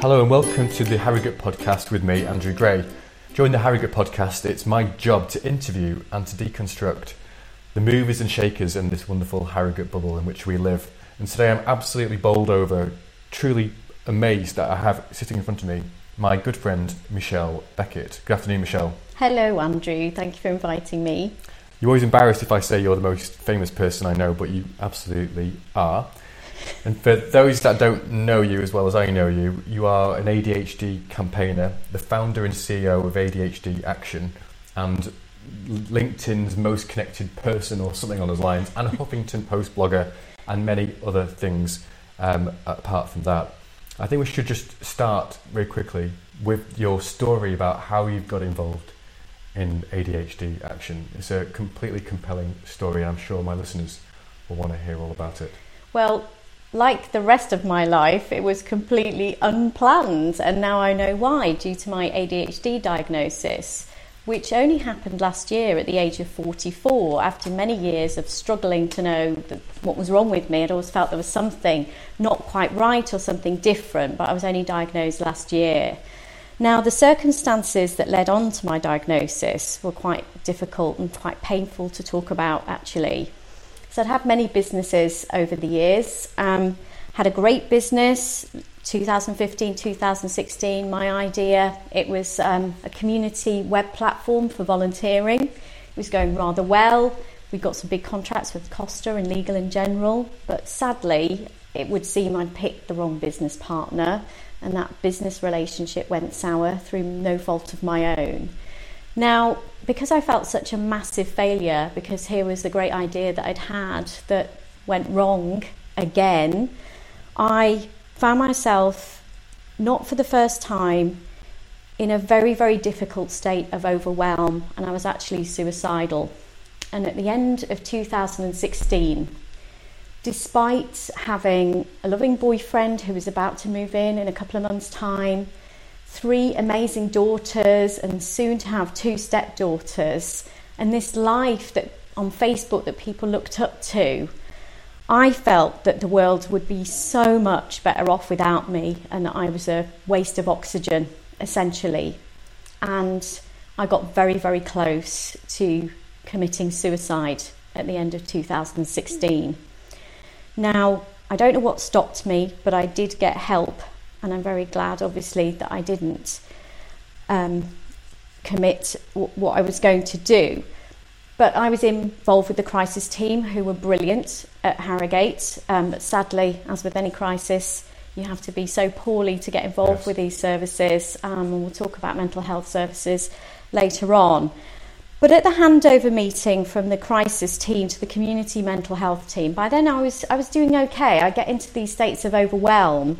Hello and welcome to the Harrogate podcast with me, Andrew Gray. During the Harrogate podcast, it's my job to interview and to deconstruct the movers and shakers in this wonderful Harrogate bubble in which we live. And today I'm absolutely bowled over, truly amazed that I have sitting in front of me my good friend Michelle Beckett. Good afternoon, Michelle. Hello, Andrew. Thank you for inviting me. You're always embarrassed if I say you're the most famous person I know, but you absolutely are. And for those that don't know you as well as I know you, you are an ADHD campaigner, the founder and CEO of ADHD Action, and LinkedIn's most connected person or something on those lines, and a Huffington Post blogger, and many other things um, apart from that. I think we should just start very quickly with your story about how you've got involved in ADHD Action. It's a completely compelling story, and I'm sure my listeners will want to hear all about it. Well, like the rest of my life, it was completely unplanned, and now I know why due to my ADHD diagnosis, which only happened last year at the age of 44 after many years of struggling to know what was wrong with me. I'd always felt there was something not quite right or something different, but I was only diagnosed last year. Now, the circumstances that led on to my diagnosis were quite difficult and quite painful to talk about actually. So I'd had many businesses over the years. Um, had a great business, 2015, 2016. My idea it was um, a community web platform for volunteering. It was going rather well. We got some big contracts with Costa and Legal & General, but sadly, it would seem I'd picked the wrong business partner, and that business relationship went sour through no fault of my own. Now, because I felt such a massive failure, because here was the great idea that I'd had that went wrong again, I found myself, not for the first time, in a very, very difficult state of overwhelm, and I was actually suicidal. And at the end of 2016, despite having a loving boyfriend who was about to move in in a couple of months' time, three amazing daughters and soon to have two stepdaughters. And this life that on Facebook that people looked up to I felt that the world would be so much better off without me and that I was a waste of oxygen essentially. And I got very very close to committing suicide at the end of 2016 now I don't know what stopped me but I did get help and I'm very glad, obviously, that I didn't um, commit w- what I was going to do. But I was involved with the crisis team, who were brilliant at Harrogate. Um, but sadly, as with any crisis, you have to be so poorly to get involved yes. with these services. Um, and we'll talk about mental health services later on. But at the handover meeting from the crisis team to the community mental health team, by then I was I was doing okay. I get into these states of overwhelm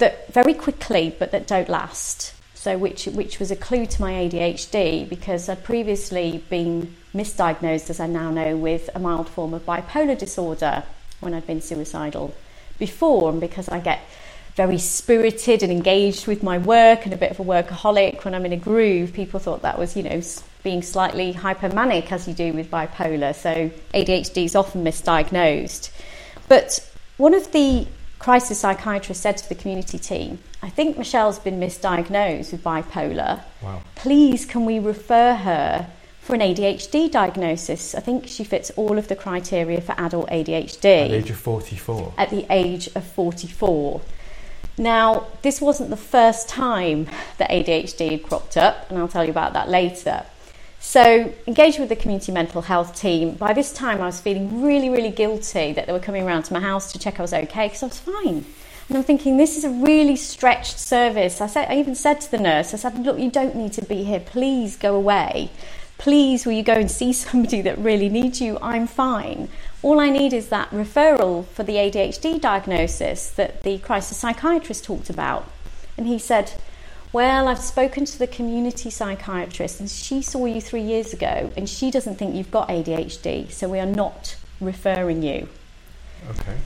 that very quickly but that don't last. So, which, which was a clue to my ADHD because I'd previously been misdiagnosed, as I now know, with a mild form of bipolar disorder when I'd been suicidal before. And because I get very spirited and engaged with my work and a bit of a workaholic when I'm in a groove, people thought that was, you know, being slightly hypomanic as you do with bipolar. So, ADHD is often misdiagnosed. But one of the crisis psychiatrist said to the community team, I think Michelle's been misdiagnosed with bipolar. Wow. Please, can we refer her for an ADHD diagnosis? I think she fits all of the criteria for adult ADHD. At the age of 44? At the age of 44. Now, this wasn't the first time that ADHD had cropped up, and I'll tell you about that later. So, engaged with the community mental health team. By this time, I was feeling really, really guilty that they were coming around to my house to check I was okay because I was fine. And I'm thinking, this is a really stretched service. I said, I even said to the nurse, I said, look, you don't need to be here. Please go away. Please, will you go and see somebody that really needs you? I'm fine. All I need is that referral for the ADHD diagnosis that the crisis psychiatrist talked about. And he said, well, I've spoken to the community psychiatrist and she saw you three years ago and she doesn't think you've got ADHD, so we are not referring you. Okay.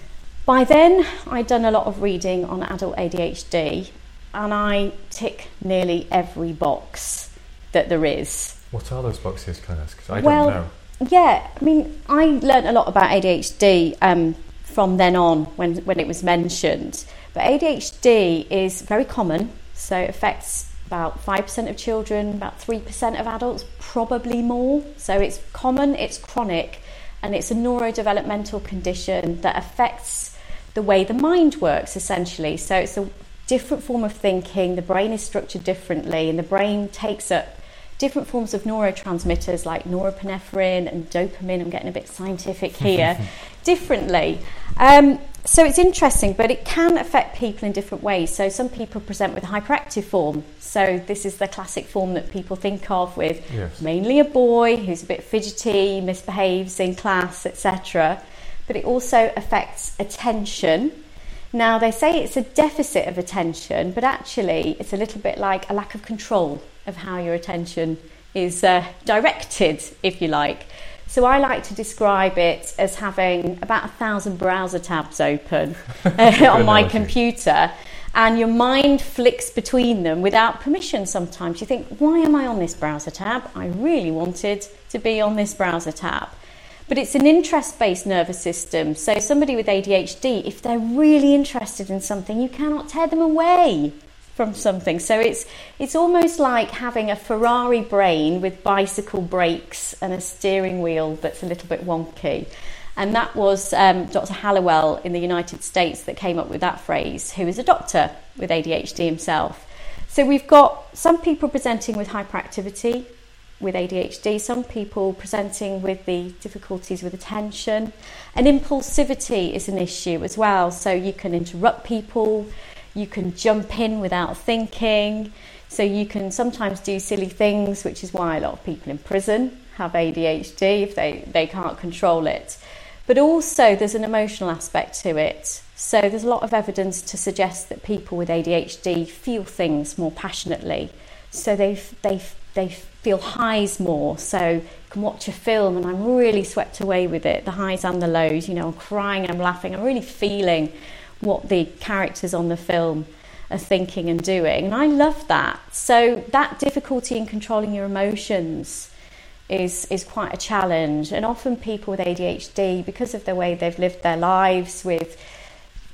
By then, I'd done a lot of reading on adult ADHD and I tick nearly every box that there is. What are those boxes, can I ask? I well, don't know. Yeah, I mean, I learned a lot about ADHD um, from then on when, when it was mentioned. But ADHD is very common, so it affects about 5% of children, about 3% of adults, probably more. So it's common, it's chronic, and it's a neurodevelopmental condition that affects the way the mind works essentially. So it's a different form of thinking, the brain is structured differently, and the brain takes up different forms of neurotransmitters like norepinephrine and dopamine. I'm getting a bit scientific here, differently. Um, so it's interesting, but it can affect people in different ways. So some people present with a hyperactive form. So this is the classic form that people think of with yes. mainly a boy who's a bit fidgety, misbehaves in class, etc. But it also affects attention. Now they say it's a deficit of attention, but actually it's a little bit like a lack of control of how your attention is uh, directed, if you like. So I like to describe it as having about a thousand browser tabs open uh, on my computer. And your mind flicks between them without permission sometimes. You think, why am I on this browser tab? I really wanted to be on this browser tab. But it's an interest based nervous system. So, somebody with ADHD, if they're really interested in something, you cannot tear them away from something. So it's it's almost like having a Ferrari brain with bicycle brakes and a steering wheel that's a little bit wonky. And that was um, Dr. Hallowell in the United States that came up with that phrase, who is a doctor with ADHD himself. So we've got some people presenting with hyperactivity with ADHD, some people presenting with the difficulties with attention, and impulsivity is an issue as well. So you can interrupt people, you can jump in without thinking. So you can sometimes do silly things, which is why a lot of people in prison have ADHD if they, they can't control it. But also, there's an emotional aspect to it. So, there's a lot of evidence to suggest that people with ADHD feel things more passionately. So, they, they, they feel highs more. So, you can watch a film and I'm really swept away with it the highs and the lows. You know, I'm crying, I'm laughing, I'm really feeling what the characters on the film are thinking and doing. And I love that. So that difficulty in controlling your emotions is is quite a challenge. And often people with ADHD, because of the way they've lived their lives with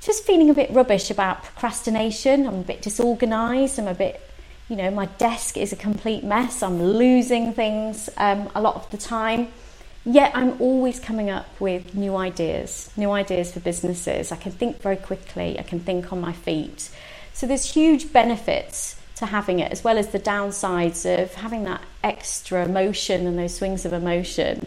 just feeling a bit rubbish about procrastination, I'm a bit disorganized, I'm a bit you know, my desk is a complete mess. I'm losing things um, a lot of the time yet I'm always coming up with new ideas, new ideas for businesses. I can think very quickly, I can think on my feet. So there's huge benefits to having it, as well as the downsides of having that extra emotion and those swings of emotion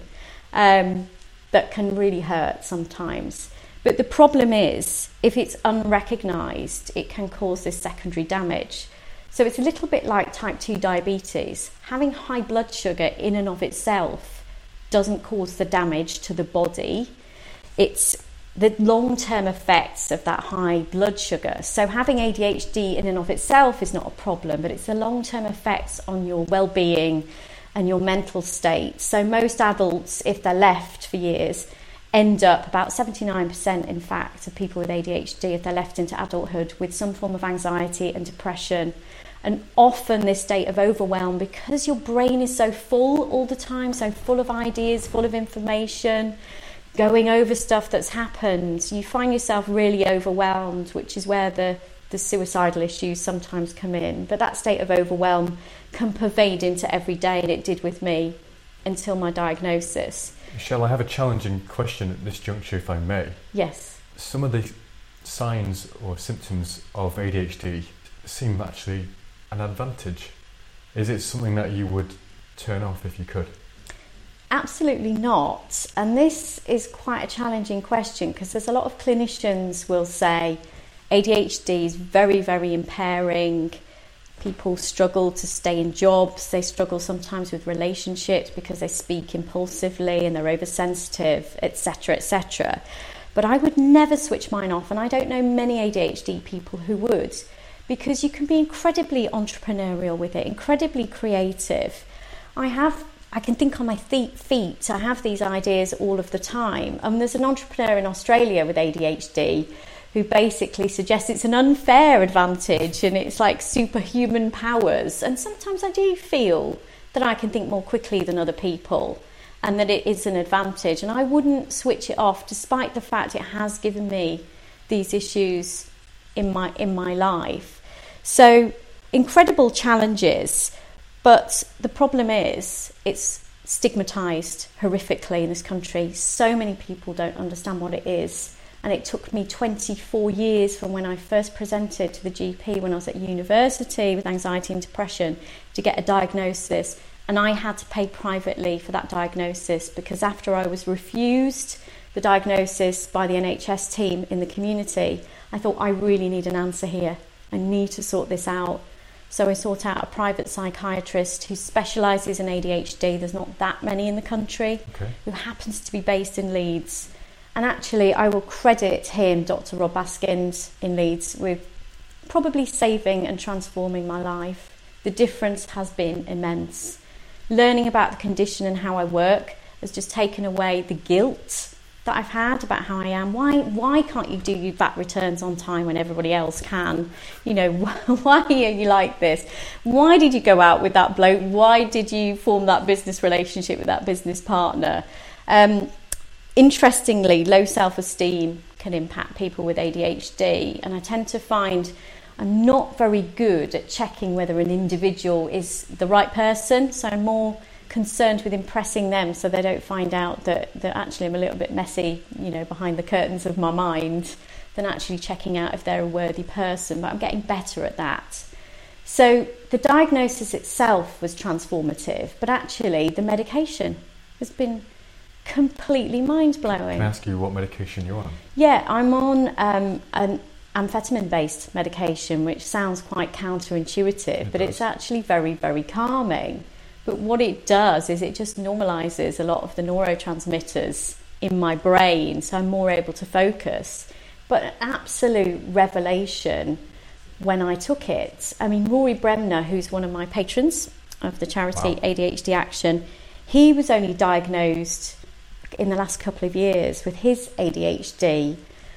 um, that can really hurt sometimes. But the problem is, if it's unrecognised, it can cause this secondary damage. So it's a little bit like type 2 diabetes. Having high blood sugar in and of itself doesn't cause the damage to the body. It's the long term effects of that high blood sugar. So, having ADHD in and of itself is not a problem, but it's the long term effects on your well being and your mental state. So, most adults, if they're left for years, end up about 79% in fact of people with ADHD if they're left into adulthood with some form of anxiety and depression and often this state of overwhelm because your brain is so full all the time, so full of ideas, full of information, going over stuff that's happened, you find yourself really overwhelmed, which is where the, the suicidal issues sometimes come in. But that state of overwhelm can pervade into every day, and it did with me until my diagnosis. Michelle, I have a challenging question at this juncture, if I may. Yes. Some of the signs or symptoms of ADHD seem actually an advantage? Is it something that you would turn off if you could? Absolutely not. And this is quite a challenging question because there's a lot of clinicians will say ADHD is very, very impairing. People struggle to stay in jobs. They struggle sometimes with relationships because they speak impulsively and they're oversensitive, etc., etc. But I would never switch mine off, and I don't know many ADHD people who would because you can be incredibly entrepreneurial with it, incredibly creative. I have I can think on my feet. I have these ideas all of the time. And there's an entrepreneur in Australia with ADHD who basically suggests it's an unfair advantage and it's like superhuman powers. And sometimes I do feel that I can think more quickly than other people. and that it is an advantage. And I wouldn't switch it off, despite the fact it has given me these issues in my in my life. So incredible challenges, but the problem is it's stigmatized horrifically in this country. So many people don't understand what it is. And it took me 24 years from when I first presented to the GP when I was at university with anxiety and depression to get a diagnosis. And I had to pay privately for that diagnosis because after I was refused the diagnosis by the NHS team in the community, I thought I really need an answer here. I need to sort this out. So I sought out a private psychiatrist who specialises in ADHD. There's not that many in the country, Okay. who happens to be based in Leeds. And actually, I will credit him, Dr. Rob Baskins in Leeds, with probably saving and transforming my life. The difference has been immense. Learning about the condition and how I work has just taken away the guilt that I've had about how I am. Why why can't you do your VAT returns on time when everybody else can? You know, why are you like this? Why did you go out with that bloke? Why did you form that business relationship with that business partner? Um, interestingly, low self esteem can impact people with ADHD, and I tend to find I'm not very good at checking whether an individual is the right person, so I'm more concerned with impressing them so they don't find out that, that actually I'm a little bit messy, you know, behind the curtains of my mind than actually checking out if they're a worthy person. But I'm getting better at that. So the diagnosis itself was transformative, but actually the medication has been completely mind blowing. Can I ask you what medication you're on? Yeah, I'm on um, an amphetamine based medication, which sounds quite counterintuitive, It but it's actually very, very calming. But what it does is it just normalizes a lot of the neurotransmitters in my brain, so I'm more able to focus. But an absolute revelation when I took it. I mean, Rory Bremner, who's one of my patrons of the charity Wow. ADHD Action, he was only diagnosed in the last couple of years with his ADHD.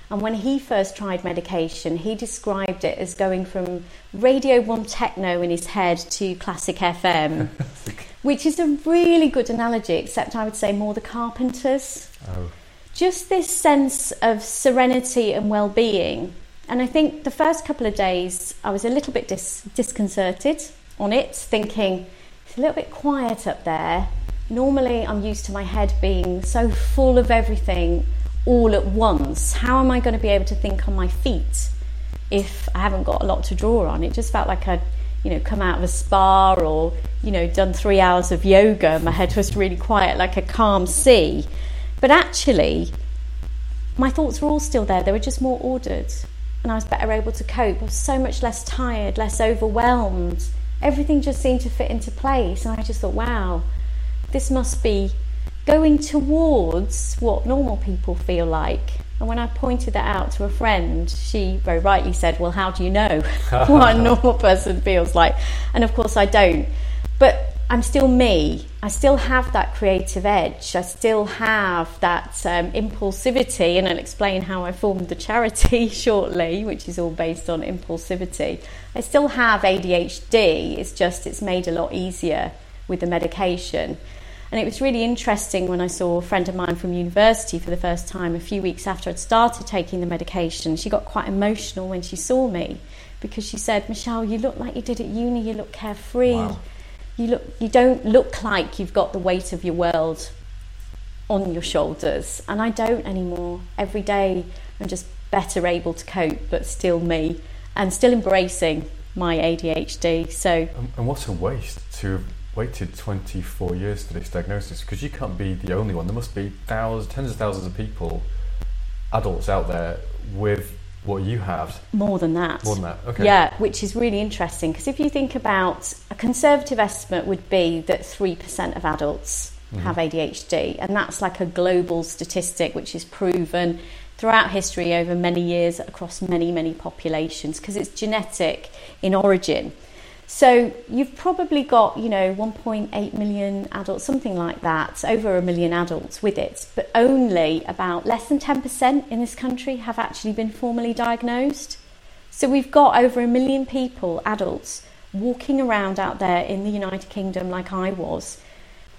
And when he first tried medication, he described it as going from Radio 1 techno in his head to classic FM, which is a really good analogy, except I would say more the carpenters Oh, just this sense of serenity and well-being. And I think the first couple of days I was a little bit dis- disconcerted on it, thinking it's a little bit quiet up there. Normally I'm used to my head being so full of everything all at once. How am I going to be able to think on my feet if I haven't got a lot to draw on? It just felt like I'd you know, come out of a spa or, you know, done three hours of yoga. My head was really quiet, like a calm sea. But actually, my thoughts were all still there. They were just more ordered. And I was better able to cope. I was so much less tired, less overwhelmed. Everything just seemed to fit into place. And I just thought, wow, this must be going towards what normal people feel like. And when I pointed that out to a friend, she very rightly said, Well, how do you know what a normal person feels like? And of course, I don't. But I'm still me. I still have that creative edge. I still have that um, impulsivity. And I'll explain how I formed the charity shortly, which is all based on impulsivity. I still have ADHD, it's just it's made a lot easier with the medication. And it was really interesting when I saw a friend of mine from university for the first time a few weeks after I'd started taking the medication. She got quite emotional when she saw me because she said, Michelle, you look like you did at uni, you look carefree. Wow. You look you don't look like you've got the weight of your world on your shoulders. And I don't anymore. Every day I'm just better able to cope, but still me and still embracing my ADHD. So and, and what a waste to waited 24 years for this diagnosis because you can't be the only one. There must be thousands, tens of thousands of people, adults out there with what you have. more than that. More than that, okay. Yeah, which is really interesting because if you think about a conservative estimate would be that 3% of adults Mm-hmm. have ADHD, and that's like a global statistic which is proven throughout history over many years across many, many populations because it's genetic in origin. So you've probably got, you know, 1.8 million adults, something like that, over a million adults with it, but only about less than 10% in this country have actually been formally diagnosed. So we've got over a million people, adults, walking around out there in the United Kingdom like I was,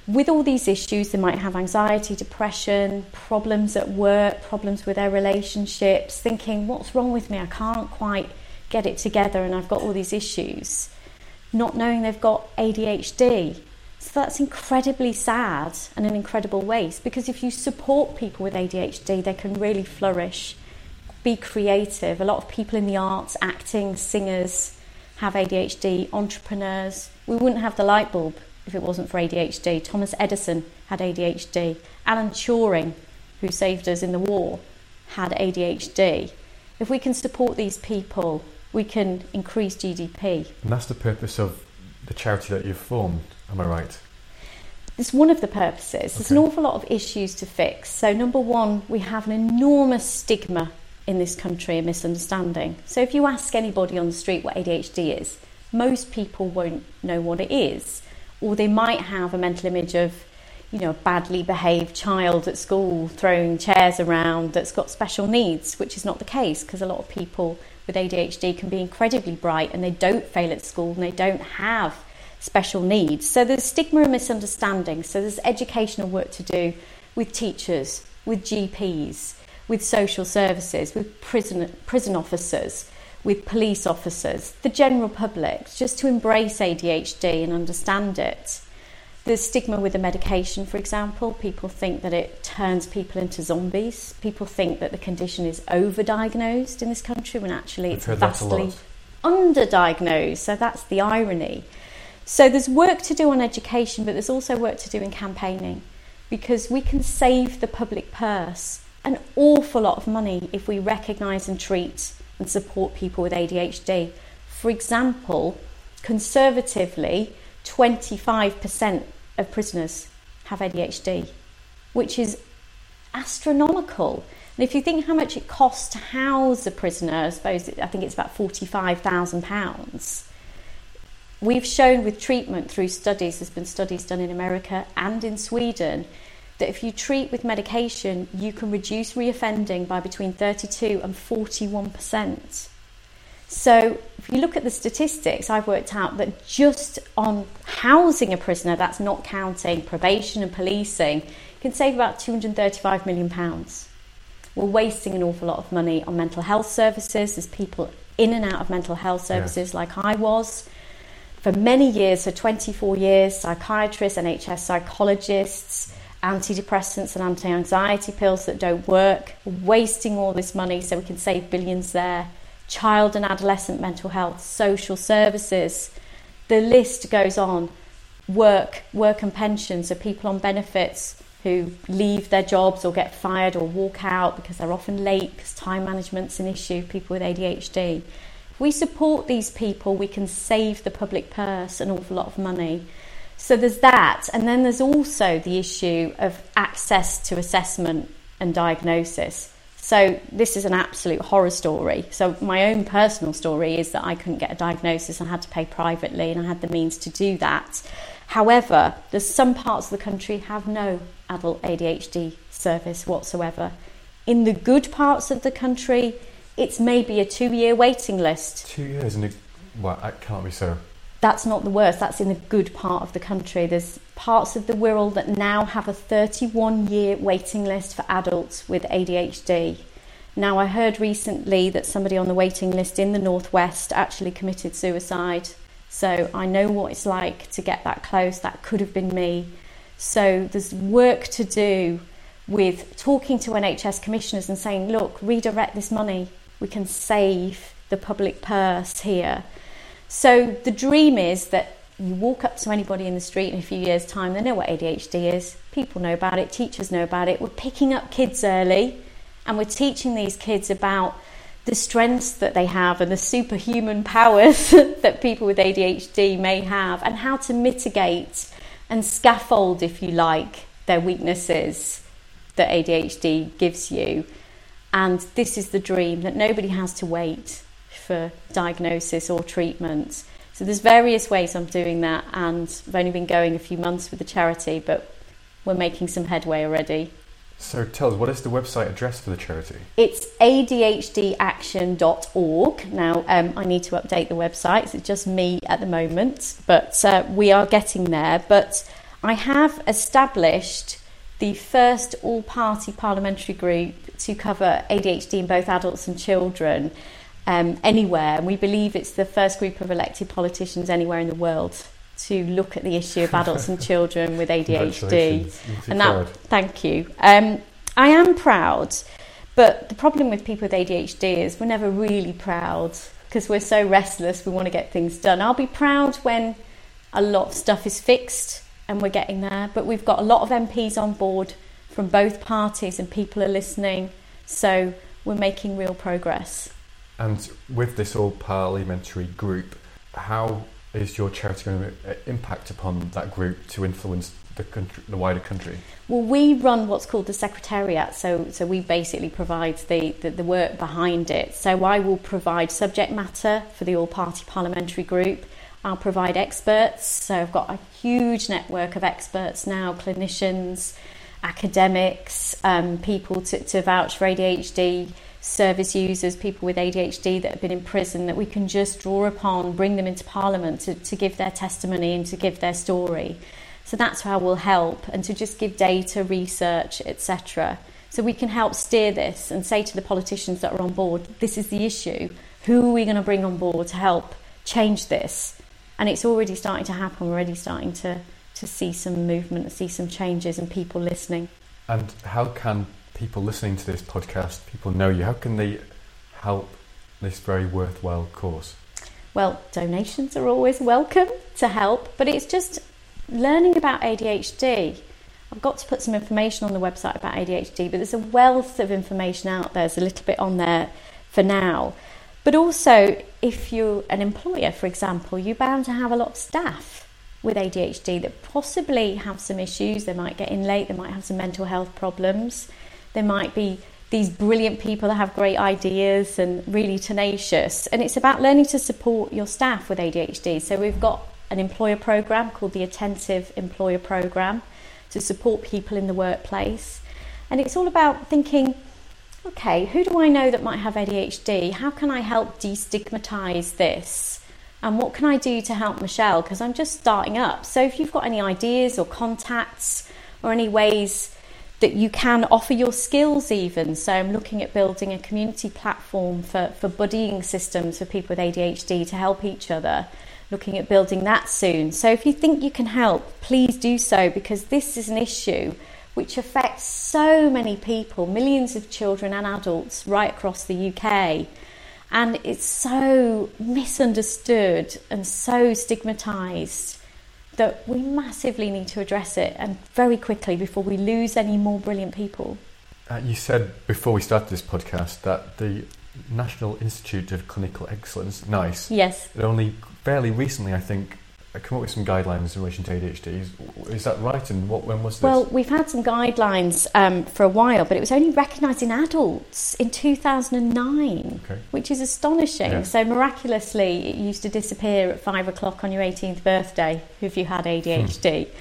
with all these issues, they might have anxiety, depression, problems at work, problems with their relationships, thinking, what's wrong with me? I can't quite get it together and I've got all these issues. Not knowing they've got ADHD. So that's incredibly sad and an incredible waste because if you support people with ADHD, they can really flourish, be creative. A lot of people in the arts, acting, singers have ADHD, entrepreneurs. We wouldn't have the light bulb if it wasn't for ADHD. Thomas Edison had ADHD. Alan Turing, who saved us in the war, had ADHD. If we can support these people, we can increase GDP. And that's the purpose of the charity that you've formed, am I right? It's one of the purposes. There's an awful lot of issues to fix. So, number one, we have an enormous stigma in this country, a misunderstanding. So, if you ask anybody on the street what ADHD is, most people won't know what it is or they might have a mental image of you know a badly behaved child at school throwing chairs around that's got special needs which is not the case because a lot of people with ADHD can be incredibly bright and they don't fail at school and they don't have special needs so there's stigma and misunderstanding so there's educational work to do with teachers with GPs with social services with prison prison officers with police officers, the general public, just to embrace ADHD and understand it. The stigma with the medication, for example, people think that it turns people into zombies. People think that the condition is overdiagnosed in this country when actually it's vastly underdiagnosed. So that's the irony. So there's work to do on education, but there's also work to do in campaigning because we can save the public purse an awful lot of money if we recognise and treat and support people with ADHD. For example, conservatively, 25% of prisoners have ADHD, which is astronomical. And if you think how much it costs to house a prisoner, I suppose I think it's about £45,000. We've shown with treatment through studies, there's been studies done in America and in Sweden, that if you treat with medication, you can reduce reoffending by between 32 and 41%. So, if you look at the statistics, I've worked out that just on housing a prisoner, that's not counting probation and policing, can save about £235 million. We're wasting an awful lot of money on mental health services. There's people in and out of mental health services, yeah. like I was. For many years, for 24 years, psychiatrists, NHS psychologists, antidepressants and anti anxiety pills that don't work, wasting all this money so we can save billions there, child and adolescent mental health, social services. The list goes on. Work, work and pensions, so people on benefits who leave their jobs or get fired or walk out because they're often late because time management's an issue, people with ADHD. If we support these people, we can save the public purse an awful lot of money. So there's that, and then there's also the issue of access to assessment and diagnosis. So this is an absolute horror story. So my own personal story is that I couldn't get a diagnosis and had to pay privately, and I had the means to do that. However, there's some parts of the country have no adult ADHD service whatsoever. In the good parts of the country, it's maybe a two-year waiting list. Two years, and it, well, that can't be so that's not the worst, that's in the good part of the country. There's parts of the Wirral that now have a 31 year waiting list for adults with ADHD. Now, I heard recently that somebody on the waiting list in the Northwest actually committed suicide. So I know what it's like to get that close. That could have been me. So there's work to do with talking to NHS commissioners and saying, look, redirect this money. We can save the public purse here. So the dream is that you walk up to anybody in the street in a few years' time, they know what ADHD is, people know about it, teachers know about it. We're picking up kids early and we're teaching these kids about the strengths that they have and the superhuman powers that people with ADHD may have and how to mitigate and scaffold, if you like, their weaknesses that ADHD gives you. And this is the dream that nobody has to wait for diagnosis or treatment. So there's various ways I'm doing that, and I've only been going a few months with the charity, but we're making some headway already. So tell us, what is the website address for the charity? It's adhdaction.org. Now, um, I need to update the website. It's just me at the moment, but uh, we are getting there. But I have established the first all party parliamentary group to cover ADHD in both adults and children um, anywhere. And we believe it's the first group of elected politicians anywhere in the world to look at the issue of adults and children with ADHD. And that, thank you. Um, I am proud, but the problem with people with ADHD is we're never really proud because we're so restless, we want to get things done. I'll be proud when a lot of stuff is fixed and we're getting there, but we've got a lot of MPs on board from both parties and people are listening, so we're making real progress. And with this all parliamentary group, how is your charity going to impact upon that group to influence the country, the wider country? Well, we run what's called the secretariat, so so we basically provide the, the, the work behind it. So I will provide subject matter for the all party parliamentary group. I'll provide experts. So I've got a huge network of experts now, clinicians, academics, um, people to, to vouch for ADHD service users, people with ADHD that have been in prison, that we can just draw upon, bring them into Parliament to, to give their testimony and to give their story. So that's how we'll help, and to just give data, research, etc. So we can help steer this and say to the politicians that are on board, this is the issue. Who are we going to bring on board to help change this? And it's already starting to happen. We're already starting to, to see some movement, see some changes, and people listening. And how can people listening to this podcast, people know you, how can they help this very worthwhile cause? Well, donations are always welcome to help, but it's just learning about ADHD. I've got to put some information on the website about ADHD, but there's a wealth of information out there. There's a little bit on there for now. But also, if you're an employer, for example, you're bound to have a lot of staff with ADHD that possibly have some issues. They might get in late, they might have some mental health problems. There might be these brilliant people that have great ideas and really tenacious. And it's about learning to support your staff with ADHD. So we've got an employer program called the Attentive Employer Program to support people in the workplace. And it's all about thinking, okay, who do I know that might have ADHD? How can I help destigmatize this? And what can I do to help Michelle? Because I'm just starting up. So if you've got any ideas or contacts or any ways that you can offer your skills even. So I'm looking at building a community platform for, for buddying systems for people with ADHD to help each other. Looking at building that soon. So if you think you can help, please do so because this is an issue which affects so many people, millions of children and adults right across the UK. And it's so misunderstood and so stigmatised that we massively need to address it and very quickly before we lose any more brilliant people. Uh, you said before we started this podcast that the National Institute of Clinical Excellence, NICE, yes, only fairly recently, I think, come up with some guidelines in relation to ADHD. Is, is that right? And what when was this? Well, we've had some guidelines um, for a while, but it was only recognised in adults in 2009, okay. which is astonishing. Yeah. So miraculously, it used to disappear at five o'clock on your 18th birthday if you had ADHD. Hmm.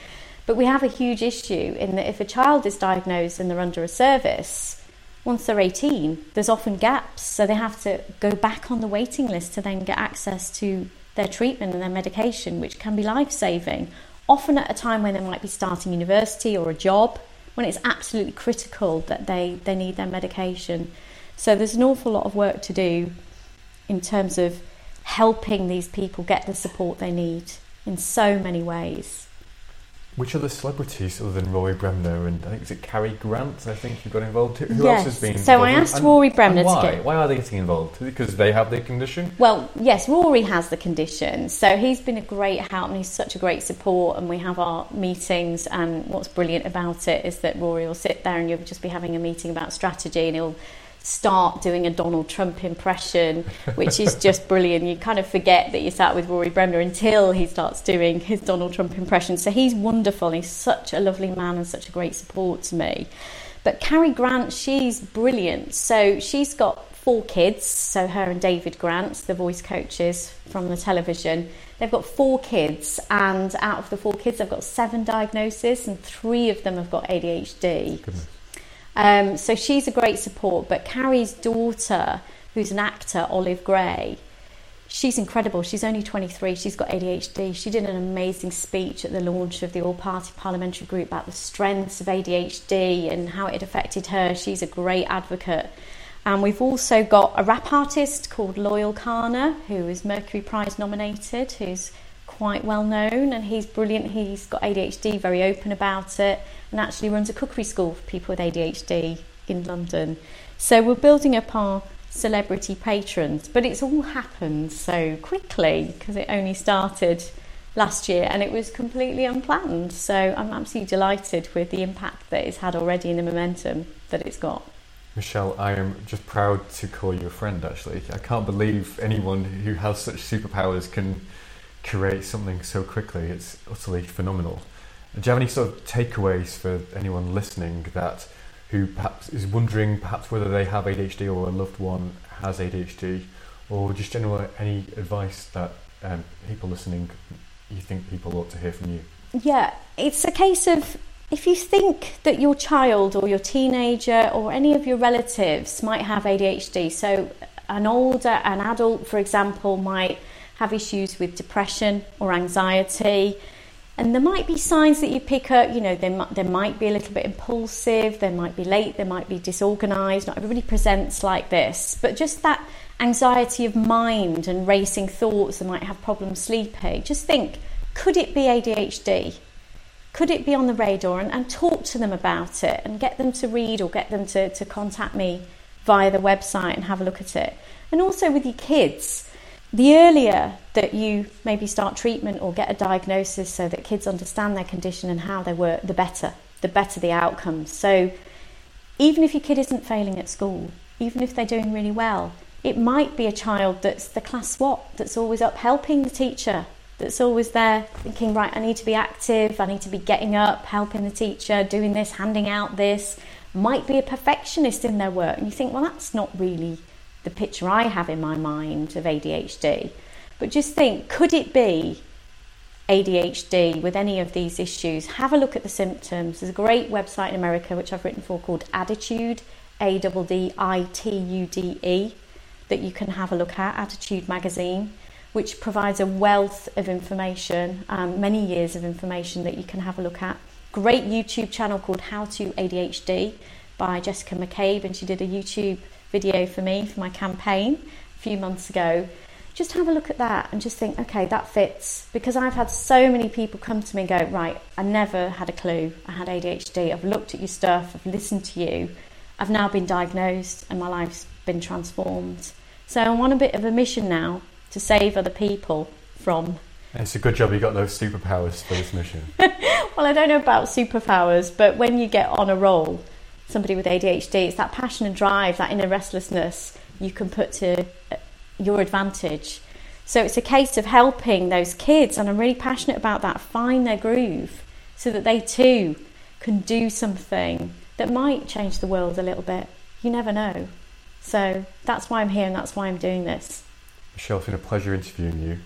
But we have a huge issue in that if a child is diagnosed and they're under a service, once they're 18, there's often gaps. So they have to go back on the waiting list to then get access to their treatment and their medication, which can be life saving, often at a time when they might be starting university or a job, when it's absolutely critical that they, they need their medication. So there's an awful lot of work to do in terms of helping these people get the support they need in so many ways. Which other celebrities other than Rory Bremner and I think is it Carrie Grant? I think you got involved. Who yes. else has been? So I asked and, Rory Bremner why? to get. Why are they getting involved? Because they have the condition. Well, yes, Rory has the condition, so he's been a great help and he's such a great support. And we have our meetings. And what's brilliant about it is that Rory will sit there and you'll just be having a meeting about strategy, and he'll start doing a Donald Trump impression, which is just brilliant. You kind of forget that you sat with Rory Bremner until he starts doing his Donald Trump impression. So he's wonderful. He's such a lovely man and such a great support to me. But Carrie Grant, she's brilliant. So she's got four kids. So her and David Grant, the voice coaches from the television, they've got four kids. And out of the four kids, they've got seven diagnoses, and three of them have got ADHD. Goodness. Um, so she's a great support. But Carrie's daughter, who's an actor, Olive Gray, she's incredible. She's only 23. She's got ADHD. She did an amazing speech at the launch of the All Party Parliamentary Group about the strengths of ADHD and how it affected her. She's a great advocate. And we've also got a rap artist called Loyle Carner, who is Mercury Prize nominated, who's quite well known and he's brilliant. He's got ADHD, very open about it, and actually runs a cookery school for people with ADHD in London. So we're building up our celebrity patrons, but it's all happened so quickly because it only started last year and it was completely unplanned. So I'm absolutely delighted with the impact that it's had already and the momentum that it's got. Michelle, I am just proud to call you a friend actually. I can't believe anyone who has such superpowers can create something so quickly. It's utterly phenomenal. Do you have any sort of takeaways for anyone listening that who perhaps is wondering perhaps whether they have ADHD or a loved one has ADHD, or just general any advice that um, people listening you think people ought to hear from you? Yeah, it's a case of if you think that your child or your teenager or any of your relatives might have ADHD, so an older, an adult, for example, might have issues with depression or anxiety and there might be signs that you pick up, you know, they, they might be a little bit impulsive, they might be late, they might be disorganized. Not everybody presents like this, but just that anxiety of mind and racing thoughts, they might have problems sleeping. Just think could it be ADHD? Could it be on the radar? And, and talk to them about it and get them to read or get them to, to contact me via the website and have a look at it. And also with your kids the earlier that you maybe start treatment or get a diagnosis so that kids understand their condition and how they work, the better, the better the outcomes. So even if your kid isn't failing at school, even if they're doing really well, it might be a child that's the class swap, that's always up helping the teacher, that's always there thinking, right, I need to be active, I need to be getting up, helping the teacher, doing this, handing out this, might be a perfectionist in their work. And you think, well, that's not really the picture I have in my mind of ADHD. But just think could it be ADHD with any of these issues? Have a look at the symptoms. There's a great website in America which I've written for called ADDitude, A D D I T U D E, that you can have a look at, ADDitude magazine, which provides a wealth of information, um, many years of information that you can have a look at. Great YouTube channel called How to ADHD by Jessica McCabe, and she did a YouTube video for me for my campaign a few months ago, just have a look at that and just think, okay, that fits. Because I've had so many people come to me and go, right, I never had a clue I had ADHD. I've looked at your stuff, I've listened to you, I've now been diagnosed, and my life's been transformed. So I'm on a bit of a mission now to save other people from. It's a good job you got those superpowers for this mission. well, I don't know about superpowers, but when you get on a roll, somebody with ADHD, it's that passion and drive, that inner restlessness you can put to uh, your advantage. So it's a case of helping those kids, and I'm really passionate about that, find their groove so that they too can do something that might change the world a little bit. You never know. So that's why I'm here and that's why I'm doing this. Michelle, it's been a pleasure interviewing you.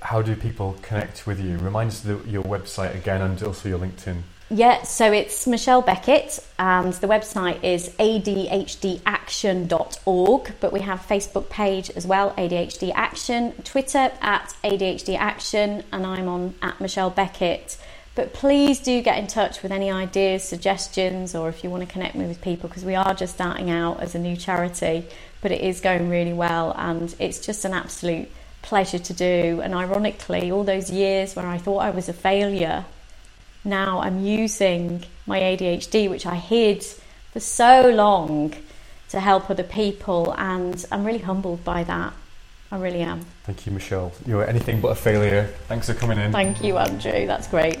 How do people connect with you? Remind us the, your website again and also your LinkedIn. Yeah, so it's Michelle Beckett, and the website is adhdaction.org. But we have Facebook page as well, ADHD Action, Twitter at ADHD Action, and I'm on at Michelle Beckett. But please do get in touch with any ideas, suggestions, or if you want to connect me with people, because we are just starting out as a new charity, but it is going really well, and it's just an absolute pleasure to do. And ironically, all those years where I thought I was a failure now I'm using my ADHD, which I hid for so long, to help other people, and I'm really humbled by that. I really am. Thank you, Michelle. You're anything but a failure. Thanks for coming in. Thank you, Andrew. That's great.